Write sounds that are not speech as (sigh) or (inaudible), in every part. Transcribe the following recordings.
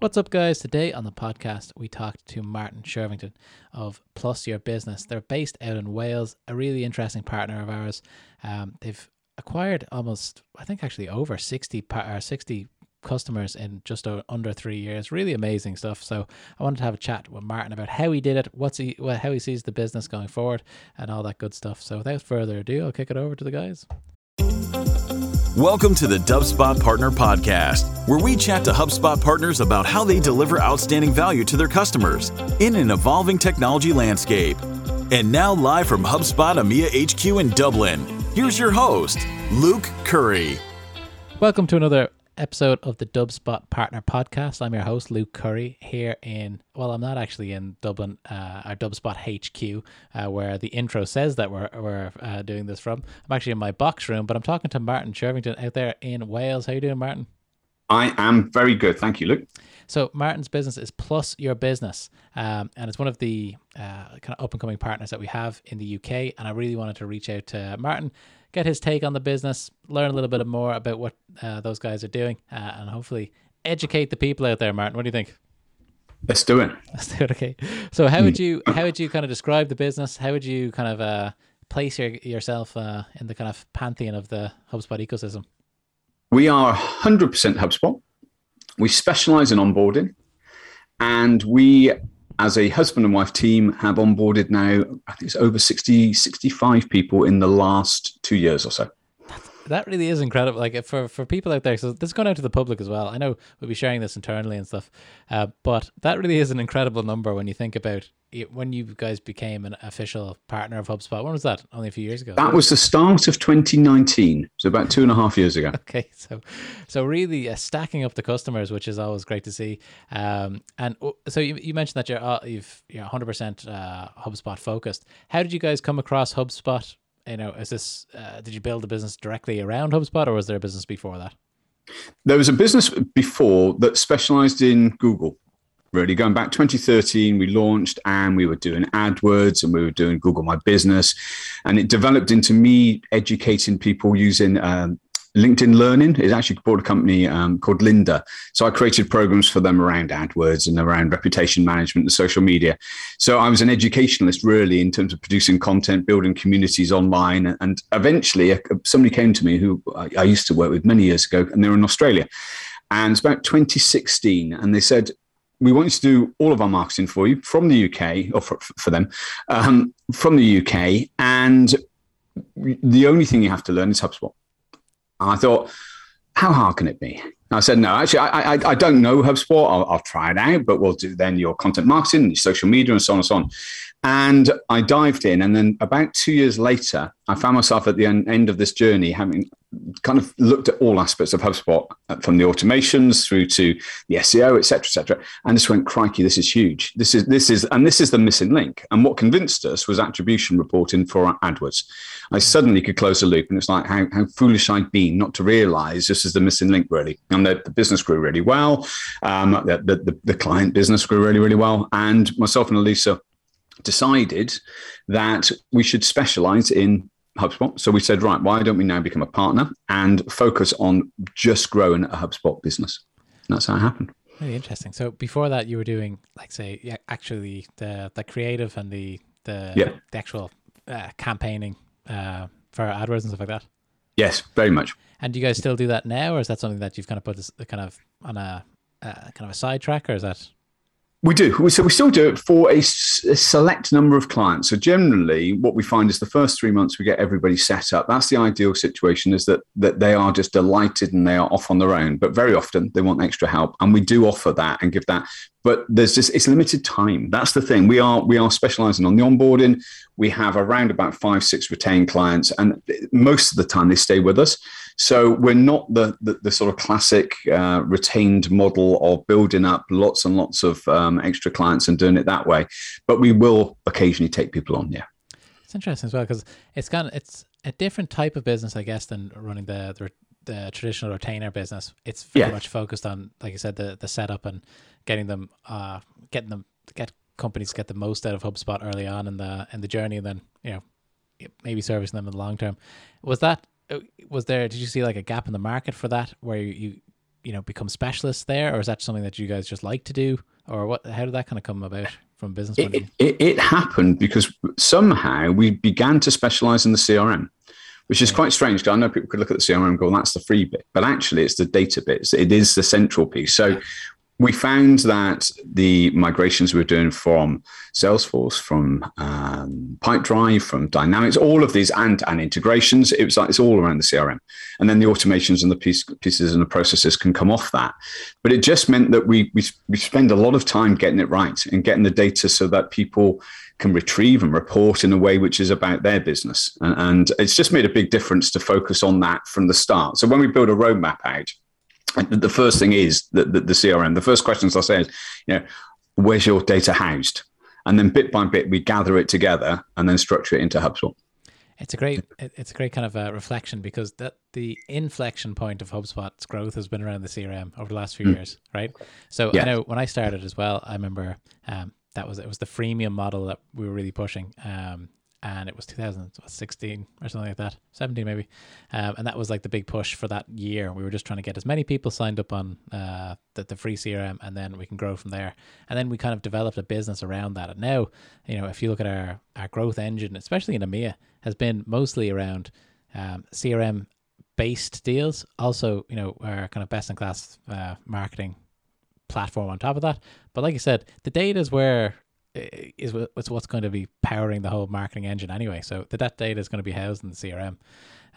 What's up, guys? Today on the podcast, we talked to Martin Shervington of Plus Your Business. They're based out in Wales, a really interesting partner of ours. Um, they've acquired almost, I think, actually over 60, par- or 60 customers in just under three years. Really amazing stuff. So I wanted to have a chat with Martin about how he did it, what's he, well, how he sees the business going forward, and all that good stuff. So without further ado, I'll kick it over to the guys. Welcome to the DubSpot Partner Podcast, where we chat to HubSpot partners about how they deliver outstanding value to their customers in an evolving technology landscape. And now, live from HubSpot EMEA HQ in Dublin, here's your host, Luke Curry. Welcome to another episode of the DubSpot Partner Podcast. I'm your host, Luke Curry, here in, well, I'm not actually in Dublin, uh, our DubSpot HQ, uh, where the intro says that we're, we're uh, doing this from. I'm actually in my box room, but I'm talking to Martin Shervington out there in Wales. How you doing, Martin? I am very good. Thank you, Luke. So Martin's business is Plus Your Business, um, and it's one of the uh, kind of up and coming partners that we have in the UK. And I really wanted to reach out to Martin, get his take on the business, learn a little bit more about what uh, those guys are doing, uh, and hopefully educate the people out there. Martin, what do you think? Let's do it. (laughs) Let's do it. Okay. So how would you how would you kind of describe the business? How would you kind of uh, place your, yourself uh, in the kind of pantheon of the HubSpot ecosystem? We are 100% HubSpot. We specialize in onboarding, and we, as a husband and wife team, have onboarded now, I think it's over 60, 65 people in the last two years or so. That really is incredible. Like for for people out there, so this is going out to the public as well. I know we'll be sharing this internally and stuff, uh, but that really is an incredible number when you think about it, when you guys became an official partner of HubSpot. When was that? Only a few years ago. That was the start of 2019, so about two and a half years ago. (laughs) Okay, so so really uh, stacking up the customers, which is always great to see. Um, and uh, so you, you mentioned that you're uh, you've you're 100 percent uh, HubSpot focused. How did you guys come across HubSpot? You know, is this uh, did you build a business directly around HubSpot, or was there a business before that? There was a business before that specialized in Google. Really, going back 2013, we launched and we were doing AdWords and we were doing Google My Business, and it developed into me educating people using um, LinkedIn Learning is actually bought a company um, called Lynda. So I created programs for them around AdWords and around reputation management and social media. So I was an educationalist really in terms of producing content, building communities online. And eventually somebody came to me who I used to work with many years ago, and they were in Australia. And it's about 2016. And they said, we want you to do all of our marketing for you from the UK or for, for them um, from the UK. And the only thing you have to learn is HubSpot. And I thought, how hard can it be? I said, no, actually, I, I, I don't know HubSpot. I'll, I'll, try it out, but we'll do then your content marketing, your social media, and so on and so on. And I dived in. And then about two years later, I found myself at the end of this journey having kind of looked at all aspects of HubSpot uh, from the automations through to the SEO, et cetera, et cetera, and just went, crikey, this is huge. This is, this is, and this is the missing link. And what convinced us was attribution reporting for AdWords. I suddenly could close the loop. And it's like how, how foolish I'd been not to realize this is the missing link, really. And the, the business grew really well. Um, the, the, the client business grew really, really well. And myself and Elisa decided that we should specialize in HubSpot. So we said, right, why don't we now become a partner and focus on just growing a HubSpot business? And that's how it happened. Really interesting. So before that, you were doing, like, say, yeah, actually the the creative and the the, yeah. the actual uh, campaigning uh, for AdWords and stuff like that. Yes, very much. And do you guys still do that now, or is that something that you've kind of put this kind of on a uh, kind of a sidetrack, or is that? We do. So we still do it for a, a, select number of clients. So generally, what we find is the first three months we get everybody set up. That's the ideal situation. Is that that they are just delighted and they are off on their own. But very often they want extra help, and we do offer that and give that. But there's just it's limited time. That's the thing. We are we are specialising on the onboarding. We have around about five six retained clients, and most of the time they stay with us. So we're not the the, the sort of classic uh, retained model of building up lots and lots of um, extra clients and doing it that way, but we will occasionally take people on. Yeah, it's interesting as well because it's kind of it's a different type of business, I guess, than running the the, the traditional retainer business. It's very yeah. much focused on, like I said, the the setup and getting them, uh, getting them get companies get the most out of HubSpot early on in the in the journey, and then you know maybe servicing them in the long term. Was that Uh, was there did you see like a gap in the market for that where you you know become specialists there, or is that something that you guys just like to do, or what? How did that kind of come about from business? It, it, it, it happened because somehow we began to specialize in the CRM which is quite strange because I know people could look at the CRM and go, well, that's the free bit, but actually it's the data bits. It is the central piece. So we found that the migrations we are doing from Salesforce, from um, Pipedrive, from Dynamics, all of these and and integrations, it was like it's all around the CRM, and then the automations and the piece, pieces and the processes can come off that. But it just meant that we we we spend a lot of time getting it right and getting the data so that people can retrieve and report in a way which is about their business, and, and it's just made a big difference to focus on that from the start. So when we build a roadmap out the first thing is that the, the, CRM. The first questions I say is, you know, where's your data housed? And then bit by bit, we gather it together and then structure it into HubSpot. It's a great, it's a great kind of uh, reflection because that the inflection point of HubSpot's growth has been around the CRM over the last few mm. years, right? So yeah. I know when I started as well, I remember um, that was it was the freemium model that we were really pushing. Um, and it was 2016 or something like that, 17 maybe. Um, and that was like the big push for that year. We were just trying to get as many people signed up on uh, the, the free CRM, and then we can grow from there. And then we kind of developed a business around that. And now, you know, if you look at our, our growth engine, especially in EMEA, has been mostly around um, CRM based deals. Also, you know, our kind of best in class uh, marketing platform on top of that. But like I said, the data is where is what's going to be powering the whole marketing engine anyway. So the that data is going to be housed in the CRM.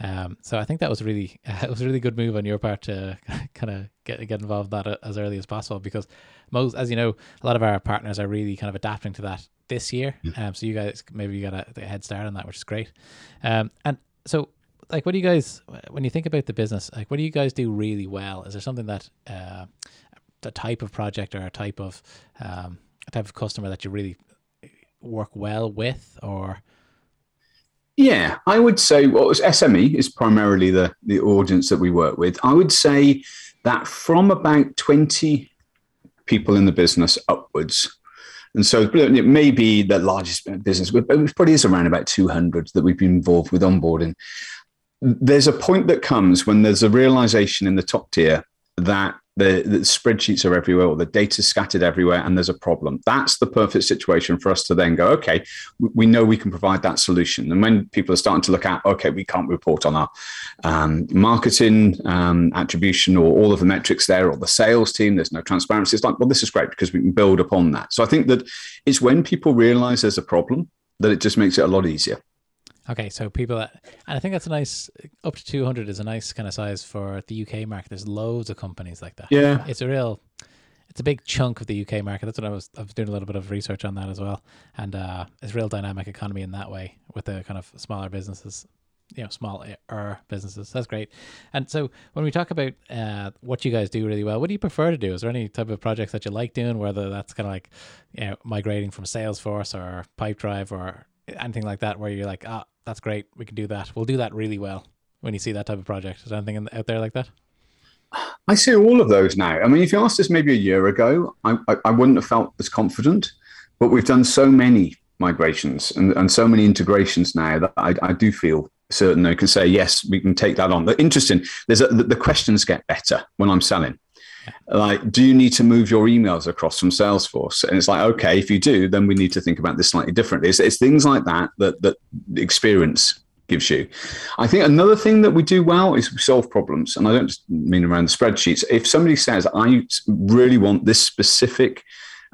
Um, so I think that was really (laughs) uh, it was a really good move on your part to (laughs) kind of get get involved in that as early as possible because most, as you know, a lot of our partners are really kind of adapting to that this year. Yeah. Um, so you guys maybe you got a, a, head start on that, which is great. Um, and so like, what do you guys when you think about the business? Like, what do you guys do really well? Is there something that uh, the type of project or a type of um, type of customer that you really work well with or? Yeah i would say what well sme is primarily the the audience that we work with. I would say that from about 20 people in the business upwards. And so it may be the largest business but it probably is around about 200 that we've been involved with onboarding. There's a point that comes when there's a realization in the top tier that the, the, spreadsheets are everywhere or the data scattered everywhere and there's a problem. That's the perfect situation for us to then go okay we know we can provide that solution. And when people are starting to look at okay we can't report on our um, marketing um, attribution or all of the metrics there or the sales team there's no transparency it's like well this is great because we can build upon that. So i think that it's when people realize there's a problem that it just makes it a lot easier Okay, so people, that, and I think that's a nice up to two hundred is a nice kind of size for the UK market. There's loads of companies like that. Yeah, it's a real, it's a big chunk of the UK market. That's what I was. I was doing a little bit of research on that as well, and uh, it's a real dynamic economy in that way with the kind of smaller businesses, you know, smaller businesses. That's great. And so when we talk about uh, what you guys do really well, what do you prefer to do? Is there any type of projects that you like doing, whether that's kind of like, you know, migrating from Salesforce or Pipedrive or anything like that, where you're like, ah, that's great. We can do that. We'll do that really well when you see that type of project. Is there anything out there like that? I see all of those now. I mean, if you asked us maybe a year ago, I, I, I wouldn't have felt as confident, but we've done so many migrations and, and so many integrations now that I, I do feel certain I can say, yes, we can take that on. But interesting, there's a, the, the questions get better when I'm selling. Like, do you need to move your emails across from Salesforce? And it's like, okay, if you do, then we need to think about this slightly differently. It's, it's things like that that that experience gives you. I think another thing that we do well is we solve problems, and I don't mean around the spreadsheets. If somebody says, "I really want this specific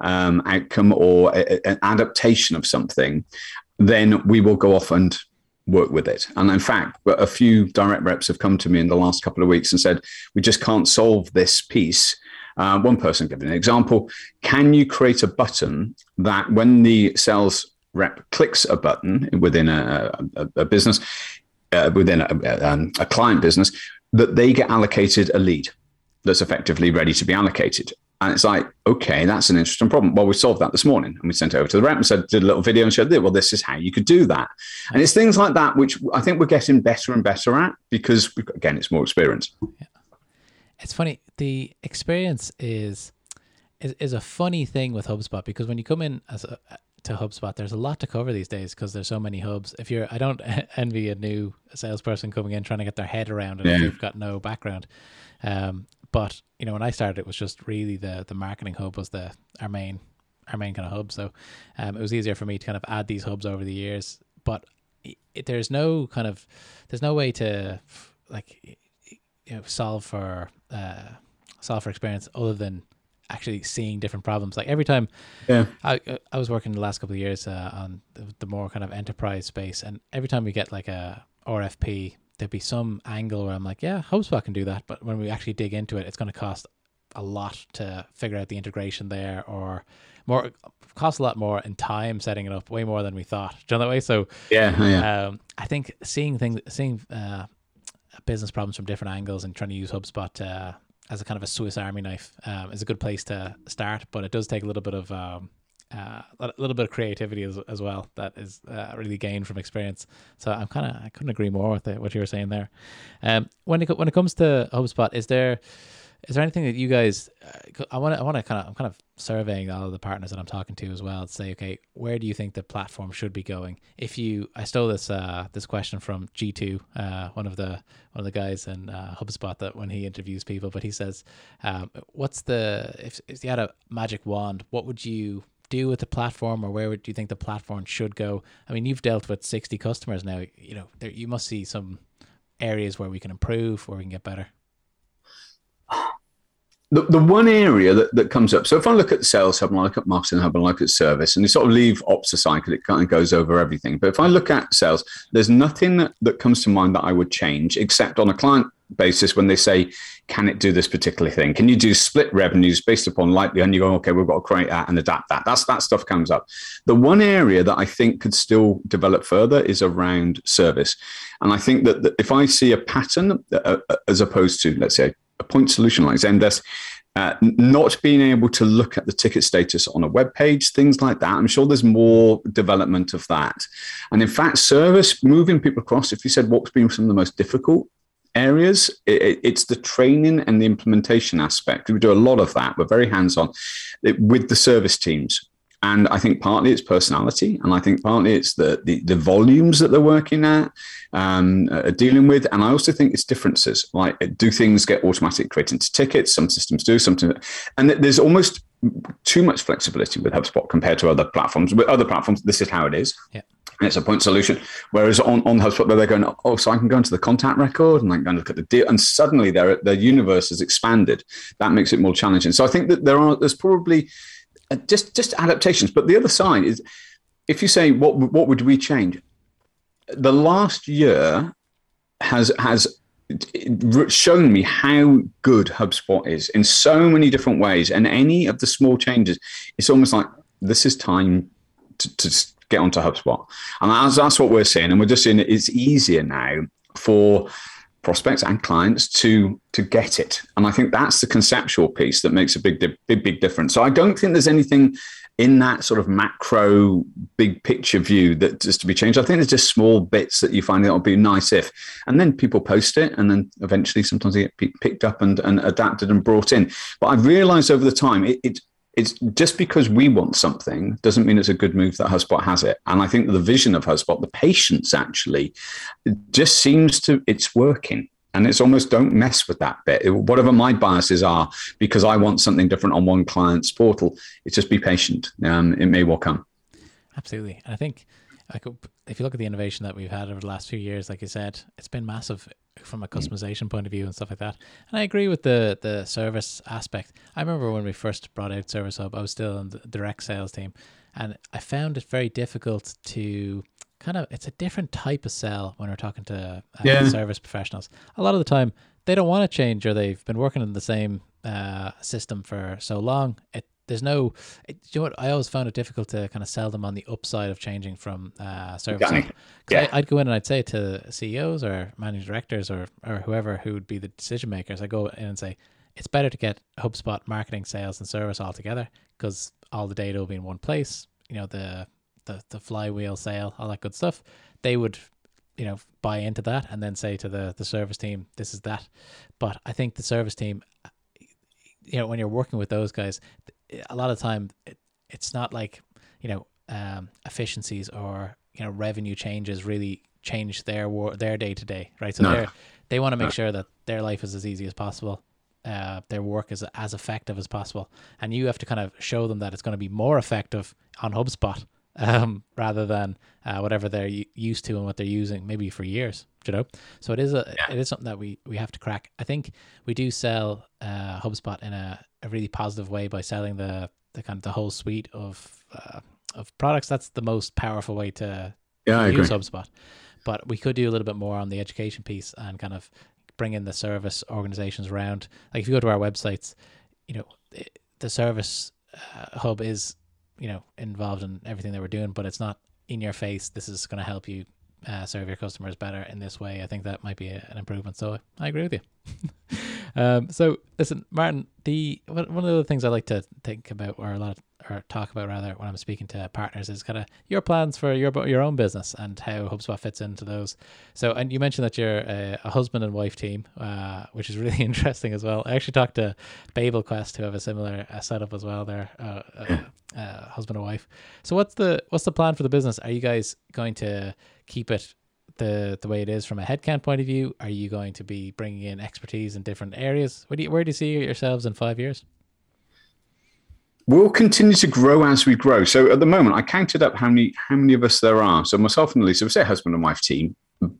um, outcome or an adaptation of something," then we will go off and work with it. And in fact, a few direct reps have come to me in the last couple of weeks and said, we just can't solve this piece. Uh, one person gave an example. Can you create a button that when the sales rep clicks a button within a, a, a business, uh, within a, um, a client business, that they get allocated a lead that's effectively ready to be allocated? And it's like, okay, that's an interesting problem. Well, we solved that this morning and we sent it over to the rep and said, did a little video and showed, well, this is how you could do that. And it's things like that, which I think we're getting better and better at because, again, it's more experience. Yeah. It's funny. The experience is, is, is a funny thing with HubSpot because when you come in as a, to HubSpot, there's a lot to cover these days because there's so many hubs. If you're, I don't (laughs) envy a new salesperson coming in trying to get their head around it yeah. if you've got no background. Um, but you know, when I started, it was just really the the marketing hub was the our main our main kind of hub. So um, it was easier for me to kind of add these hubs over the years. But it, there's no kind of there's no way to like you know solve for uh, solve for experience other than actually seeing different problems. Like every time, yeah, I I was working the last couple of years uh, on the, the more kind of enterprise space, and every time we get like a RFP, there'd be some angle where I'm like, yeah, HubSpot can do that, but when we actually dig into it, it's going to cost a lot to figure out the integration there, or more costs a lot more in time setting it up, way more than we thought. Do you know that way? So yeah, yeah. Um, I think seeing things, seeing uh, business problems from different angles, and trying to use HubSpot uh, as a kind of a Swiss Army knife um, is a good place to start. But it does take a little bit of um, uh, a little bit of creativity as, as well that is uh, really gained from experience. So I'm kind of I couldn't agree more with it, what you were saying there. Um, when it when it comes to HubSpot, is there is there anything that you guys uh, i want to i want to kind of i'm kind of surveying all of the partners that i'm talking to as well to say okay where do you think the platform should be going if you i stole this uh this question from g2 uh one of the one of the guys in uh, hubspot that when he interviews people but he says um what's the if, if you had a magic wand what would you do with the platform or where would you think the platform should go i mean you've dealt with 60 customers now you know there you must see some areas where we can improve where we can get better the, the one area that, that comes up, so if I look at Sales Hub and I look at Marketing Hub and I look at Service, and you sort of leave Ops aside because it kind of goes over everything. But if I look at Sales, there's nothing that, that comes to mind that I would change except on a client basis when they say, can it do this particular thing? Can you do split revenues based upon likelihood? And you go, okay, we've got to create that and adapt that. That's that stuff comes up. The one area that I think could still develop further is around service. And I think that, that if I see a pattern uh, uh as opposed to, let's say, a point solution like Zendesk, uh, not being able to look at the ticket status on a web page, things like that. I'm sure there's more development of that. And in fact, service, moving people across, if you said what's been some of the most difficult areas, it, it's the training and the implementation aspect. We do a lot of that. We're very hands on with the service teams. And I think partly it's personality, and I think partly it's the the, the volumes that they're working at, um, dealing with, and I also think it's differences. Like, do things get automatic created into tickets? Some systems do, something, and there's almost too much flexibility with HubSpot compared to other platforms. With other platforms, this is how it is. Yeah. It's a point solution. Whereas on, on HubSpot, they're going, oh, so I can go into the contact record and I can look at the deal. And suddenly their, their universe has expanded. That makes it more challenging. So I think that there are, there's probably uh, just just adaptations. But the other side is, if you say what what would we change, the last year has has shown me how good HubSpot is in so many different ways, and any of the small changes, it's almost like this is time to, to get onto HubSpot, and that's, that's what we're seeing, and we're just seeing it's easier now for prospects and clients to to get it. And i think that's the conceptual piece that makes a big big big difference. So i don't think there's anything in that sort of macro big picture view that is to be changed. I think there's just small bits that you find that would be nice if. And then people post it and then eventually sometimes they get picked up and, and adapted and brought in. But i've realized over the time it, it it's just because we want something doesn't mean it's a good move that HubSpot has it. And I think the vision of HubSpot, the patience actually, just seems to it's working. And it's almost don't mess with that bit. Whatever my biases are, because I want something different on one client's portal, it's just be patient. Um, it may well come. Absolutely. I think like if you look at the innovation that we've had over the last few years, like you said, it's been massive from a customization point of view and stuff like that. And I agree with the the service aspect. I remember when we first brought out Service Hub, I was still in the direct sales team, and I found it very difficult to kind of. It's a different type of sell when we're talking to uh, yeah. service professionals. A lot of the time, they don't want to change, or they've been working in the same uh, system for so long. It there's no it, you know what I always found it difficult to kind of sell them on the upside of changing from uh, service. Yeah. I, would go in and I'd say to CEOs or managing directors or or whoever who would be the decision makers, I go in and say it's better to get HubSpot marketing, sales, and service all together because all the data will be in one place. You know the the the flywheel sale, all that good stuff. They would you know buy into that and then say to the the service team this is that but i think the service team you know when you're working with those guys a lot of time it, it's not like you know um, efficiencies or you know revenue changes really change their war their day to day right so no. they they want to make no. sure that their life is as easy as possible uh, their work is as effective as possible, and you have to kind of show them that it's going to be more effective on HubSpot um, (laughs) rather than uh, whatever they're used to and what they're using maybe for years. You know, so it is a yeah. it is something that we we have to crack. I think we do sell uh, HubSpot in a, a really positive way by selling the the kind of the whole suite of uh, of products. That's the most powerful way to, yeah, to use HubSpot. But we could do a little bit more on the education piece and kind of bring in the service organizations around. Like if you go to our websites, you know, the service uh, hub is you know involved in everything they we're doing, but it's not in your face. This is going to help you uh, serve your customers better in this way. I think that might be a, an improvement. So I agree with you. (laughs) um, so listen, Martin, the one of the things I like to think about, or a lot, of, or talk about rather, when I'm speaking to partners, is kind of your plans for your your own business and how HubSpot fits into those. So, and you mentioned that you're a, a husband and wife team, uh, which is really (laughs) interesting as well. I actually talked to Babel Quest, who have a similar uh, setup as well. They're uh, husband and wife. So, what's the what's the plan for the business? Are you guys going to keep it the the way it is from a headcount point of view? Are you going to be bringing in expertise in different areas? Where do you, where do you see yourselves in five years? We'll continue to grow as we grow. So at the moment, I counted up how many how many of us there are. So myself and Lisa, we say husband and wife team,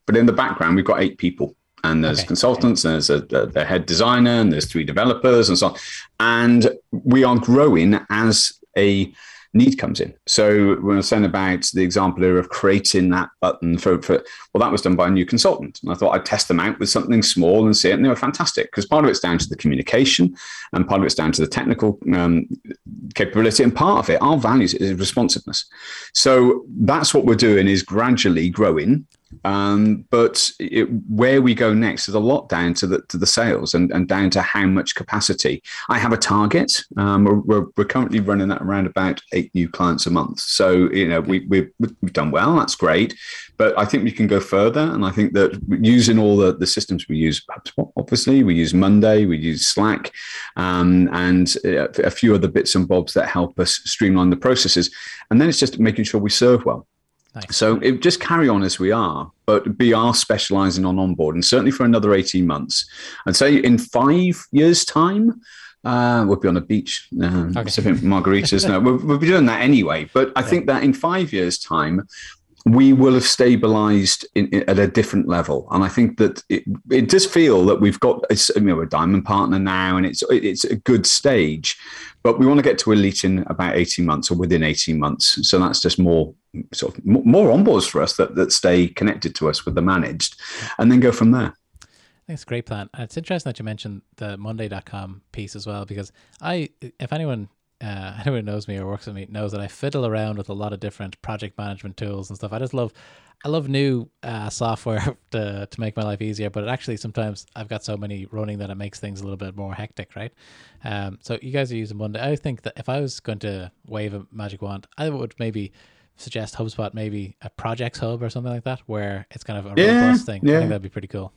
but in the background we've got eight people, and there's okay. consultants, and there's a, a, the head designer, and there's three developers, and so on. And we are growing as a need comes in. So when I was saying about the example of creating that button for, for, well, that was done by a new consultant. And I thought I'd test them out with something small and see it. And they were fantastic because part of it's down to the communication and part of it's down to the technical um, capability. And part of it, our values is responsiveness. So that's what we're doing is gradually growing um, but it, where we go next is a lot down to the to the sales and, and down to how much capacity. I have a target. Um, we're, we're, currently running at around about eight new clients a month. So you know we, we've, we've done well. That's great. But I think we can go further. And I think that using all the, the systems we use, obviously we use Monday, we use Slack, um, and a few other bits and bobs that help us streamline the processes. And then it's just making sure we serve well. Nice. So it, just carry on as we are, but we are specializing on onboard, and certainly for another 18 months. I'd say in five years' time, uh, we'll be on a beach, uh, okay. sipping margaritas. no, we'll, we'll, be doing that anyway. But I yeah. think that in five years' time, we will have stabilized in, in, at a different level. And I think that it, it does feel that we've got you know, a diamond partner now and it's, it's a good stage, but we want to get to elite in about 18 months or within 18 months. So that's just more sort of more onboards for us that, that stay connected to us with the managed and then go from there. That's a great plan. Uh, it's interesting that you mentioned the Monday.com piece as well, because I, if anyone uh, (laughs) anyone knows me or works with me knows that I fiddle around with a lot of different project management tools and stuff. I just love, I love new uh, software (laughs) to to make my life easier. But actually, sometimes I've got so many running that it makes things a little bit more hectic, right? Um, so you guys are using Monday. I think that if I was going to wave a magic wand, I would maybe suggest HubSpot, maybe a projects hub or something like that, where it's kind of a yeah, robust thing. Yeah. I think that'd be pretty cool.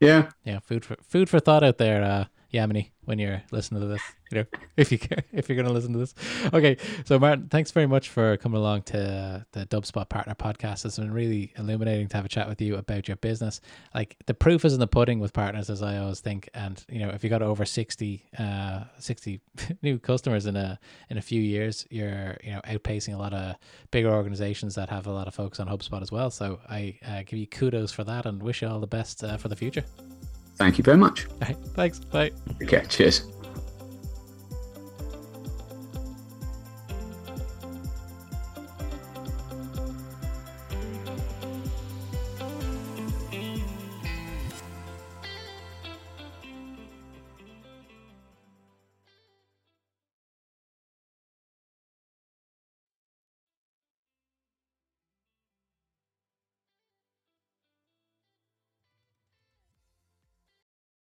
Yeah, yeah. Food for food for thought out there, uh, Yamini, when you're listening to this you know, (laughs) if you care, if you're going to listen to this. Okay, so Martin, thanks very much for coming along to the Dubspot Partner Podcast. It's been really illuminating to have a chat with you about your business. Like the proof is in the pudding with partners, as I always think. And you know, if you got over 60, uh, 60 (laughs) new customers in a in a few years, you're you know outpacing a lot of bigger organizations that have a lot of focus on HubSpot as well. So I uh, give you kudos for that and wish you all the best uh, for the future. Thank you very much. Right, thanks. Bye. Okay, cheers.